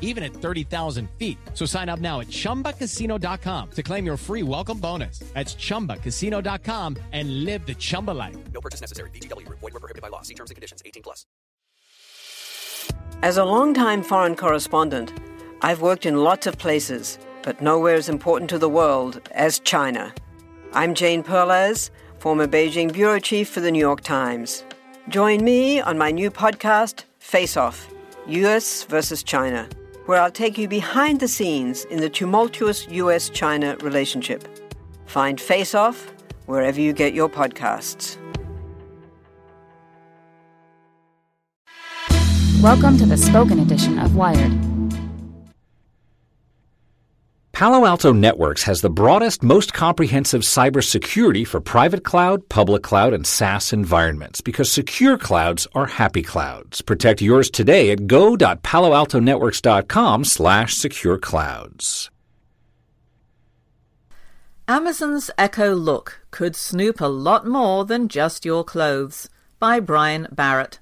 even at 30,000 feet. So sign up now at chumbacasino.com to claim your free welcome bonus. That's chumbacasino.com and live the Chumba life. No purchase necessary. VGW Group. Void were prohibited by law. See terms and conditions. 18 plus. As a longtime foreign correspondent, I've worked in lots of places, but nowhere as important to the world as China. I'm Jane Perlez, former Beijing bureau chief for the New York Times. Join me on my new podcast, Face Off US versus China, where I'll take you behind the scenes in the tumultuous US China relationship. Find Face Off wherever you get your podcasts. Welcome to the spoken edition of Wired. Palo Alto Networks has the broadest, most comprehensive cybersecurity for private cloud, public cloud, and SaaS environments because secure clouds are happy clouds. Protect yours today at go.paloaltonetworks.com slash secure clouds. Amazon's Echo Look could snoop a lot more than just your clothes by Brian Barrett.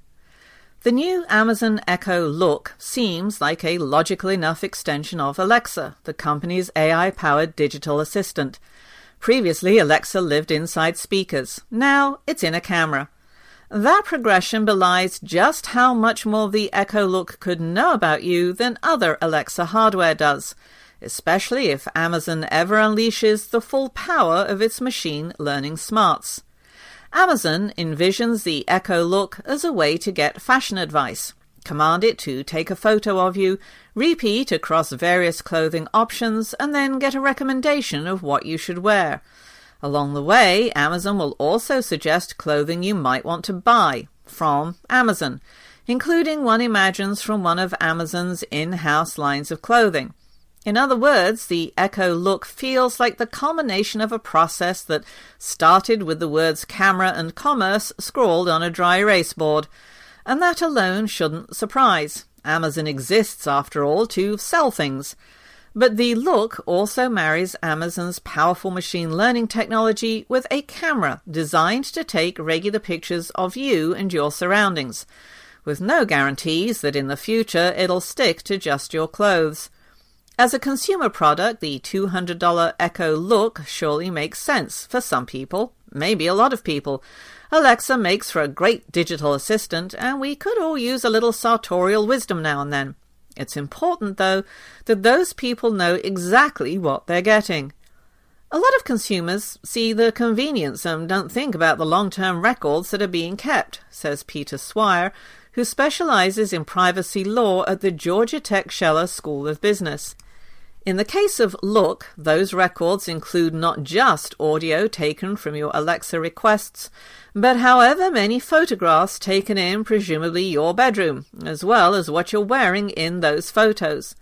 The new Amazon Echo Look seems like a logical enough extension of Alexa, the company's AI powered digital assistant. Previously, Alexa lived inside speakers. Now it's in a camera. That progression belies just how much more the Echo Look could know about you than other Alexa hardware does, especially if Amazon ever unleashes the full power of its machine learning smarts. Amazon envisions the Echo Look as a way to get fashion advice. Command it to take a photo of you, repeat across various clothing options, and then get a recommendation of what you should wear. Along the way, Amazon will also suggest clothing you might want to buy from Amazon, including one imagines from one of Amazon's in house lines of clothing. In other words, the Echo look feels like the culmination of a process that started with the words camera and commerce scrawled on a dry erase board. And that alone shouldn't surprise. Amazon exists, after all, to sell things. But the look also marries Amazon's powerful machine learning technology with a camera designed to take regular pictures of you and your surroundings, with no guarantees that in the future it'll stick to just your clothes. As a consumer product, the $200 Echo Look surely makes sense for some people, maybe a lot of people. Alexa makes for a great digital assistant, and we could all use a little sartorial wisdom now and then. It's important, though, that those people know exactly what they're getting. A lot of consumers see the convenience and don't think about the long term records that are being kept, says Peter Swire, who specializes in privacy law at the Georgia Tech Scheller School of Business. In the case of Look, those records include not just audio taken from your Alexa requests, but however many photographs taken in presumably your bedroom, as well as what you're wearing in those photos.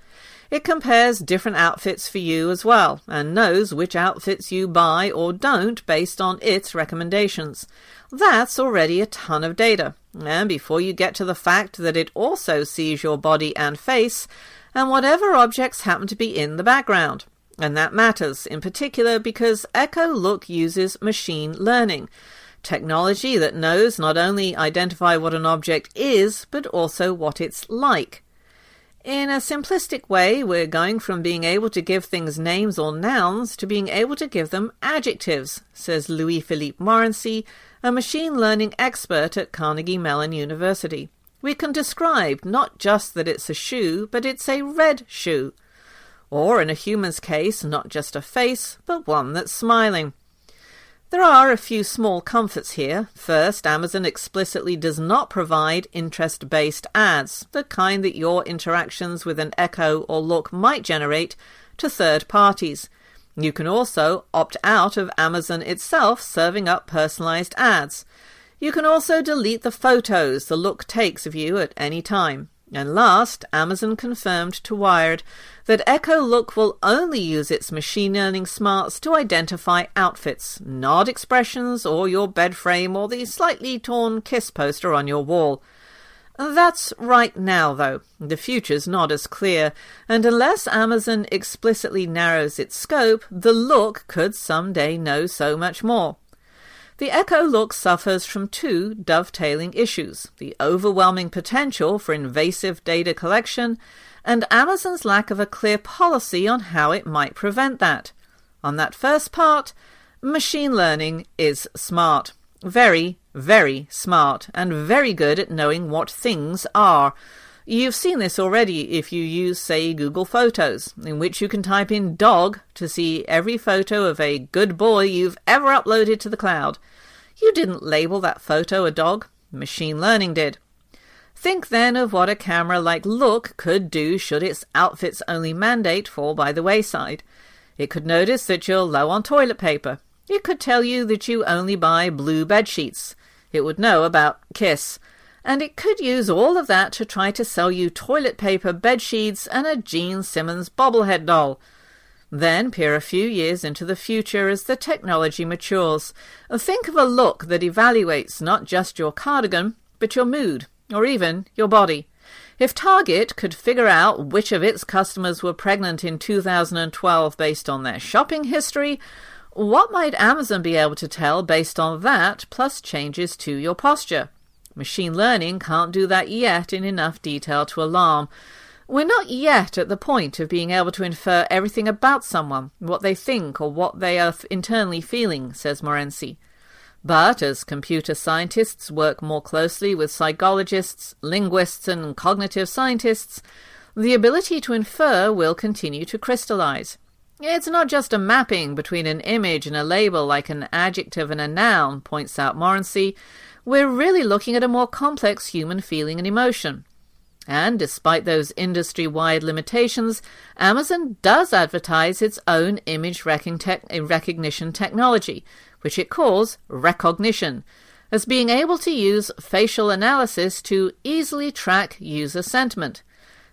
It compares different outfits for you as well, and knows which outfits you buy or don't based on its recommendations. That's already a ton of data. And before you get to the fact that it also sees your body and face, and whatever objects happen to be in the background. And that matters, in particular because Echo Look uses machine learning, technology that knows not only identify what an object is, but also what it's like. In a simplistic way, we're going from being able to give things names or nouns to being able to give them adjectives, says Louis Philippe Morency, a machine learning expert at Carnegie Mellon University. We can describe not just that it's a shoe, but it's a red shoe. Or, in a human's case, not just a face, but one that's smiling. There are a few small comforts here. First, Amazon explicitly does not provide interest based ads, the kind that your interactions with an Echo or Look might generate, to third parties. You can also opt out of Amazon itself serving up personalized ads. You can also delete the photos the look takes of you at any time. And last, Amazon confirmed to Wired that Echo Look will only use its machine learning smarts to identify outfits, not expressions or your bed frame or the slightly torn Kiss poster on your wall. That's right now, though. The future's not as clear, and unless Amazon explicitly narrows its scope, the look could someday know so much more. The Echo Look suffers from two dovetailing issues the overwhelming potential for invasive data collection and Amazon's lack of a clear policy on how it might prevent that. On that first part, machine learning is smart. Very, very smart, and very good at knowing what things are. You've seen this already if you use, say, Google Photos, in which you can type in dog to see every photo of a good boy you've ever uploaded to the cloud. You didn't label that photo a dog, machine learning did. Think then of what a camera like Look could do should its outfits only mandate fall by the wayside. It could notice that you're low on toilet paper. It could tell you that you only buy blue bed sheets. It would know about Kiss and it could use all of that to try to sell you toilet paper, bed sheets, and a Gene Simmons bobblehead doll. Then peer a few years into the future as the technology matures. Think of a look that evaluates not just your cardigan, but your mood, or even your body. If Target could figure out which of its customers were pregnant in 2012 based on their shopping history, what might Amazon be able to tell based on that, plus changes to your posture? Machine learning can't do that yet in enough detail to alarm. We're not yet at the point of being able to infer everything about someone, what they think or what they are internally feeling, says Morency. But as computer scientists work more closely with psychologists, linguists, and cognitive scientists, the ability to infer will continue to crystallize. It's not just a mapping between an image and a label like an adjective and a noun, points out Morency we're really looking at a more complex human feeling and emotion. And despite those industry wide limitations, Amazon does advertise its own image recognition technology, which it calls Rekognition, as being able to use facial analysis to easily track user sentiment.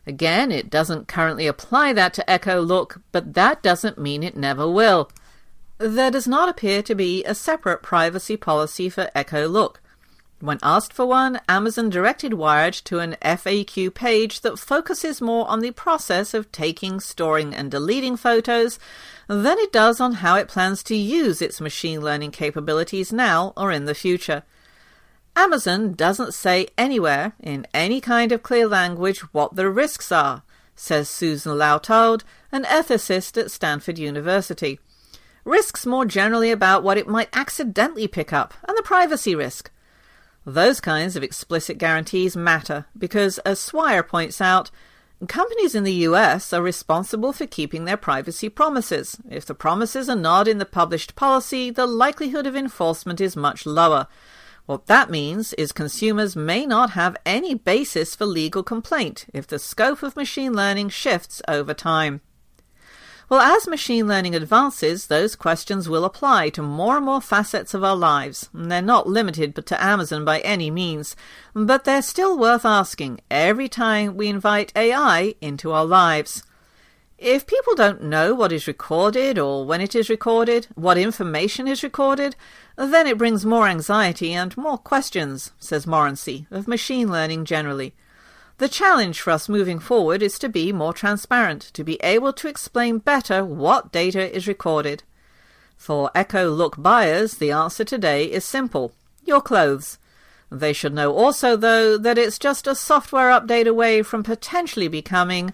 Again, it doesn't currently apply that to Echo Look, but that doesn't mean it never will. There does not appear to be a separate privacy policy for Echo Look. When asked for one, Amazon directed Wired to an FAQ page that focuses more on the process of taking, storing, and deleting photos than it does on how it plans to use its machine learning capabilities now or in the future. Amazon doesn't say anywhere, in any kind of clear language, what the risks are, says Susan Lautaud, an ethicist at Stanford University. Risks more generally about what it might accidentally pick up, and the privacy risk. Those kinds of explicit guarantees matter because, as Swire points out, companies in the US are responsible for keeping their privacy promises. If the promises are not in the published policy, the likelihood of enforcement is much lower. What that means is consumers may not have any basis for legal complaint if the scope of machine learning shifts over time. Well, as machine learning advances, those questions will apply to more and more facets of our lives. They're not limited to Amazon by any means, but they're still worth asking every time we invite AI into our lives. If people don't know what is recorded or when it is recorded, what information is recorded, then it brings more anxiety and more questions, says Morency, of machine learning generally. The challenge for us moving forward is to be more transparent, to be able to explain better what data is recorded. For Echo Look buyers, the answer today is simple your clothes. They should know also, though, that it's just a software update away from potentially becoming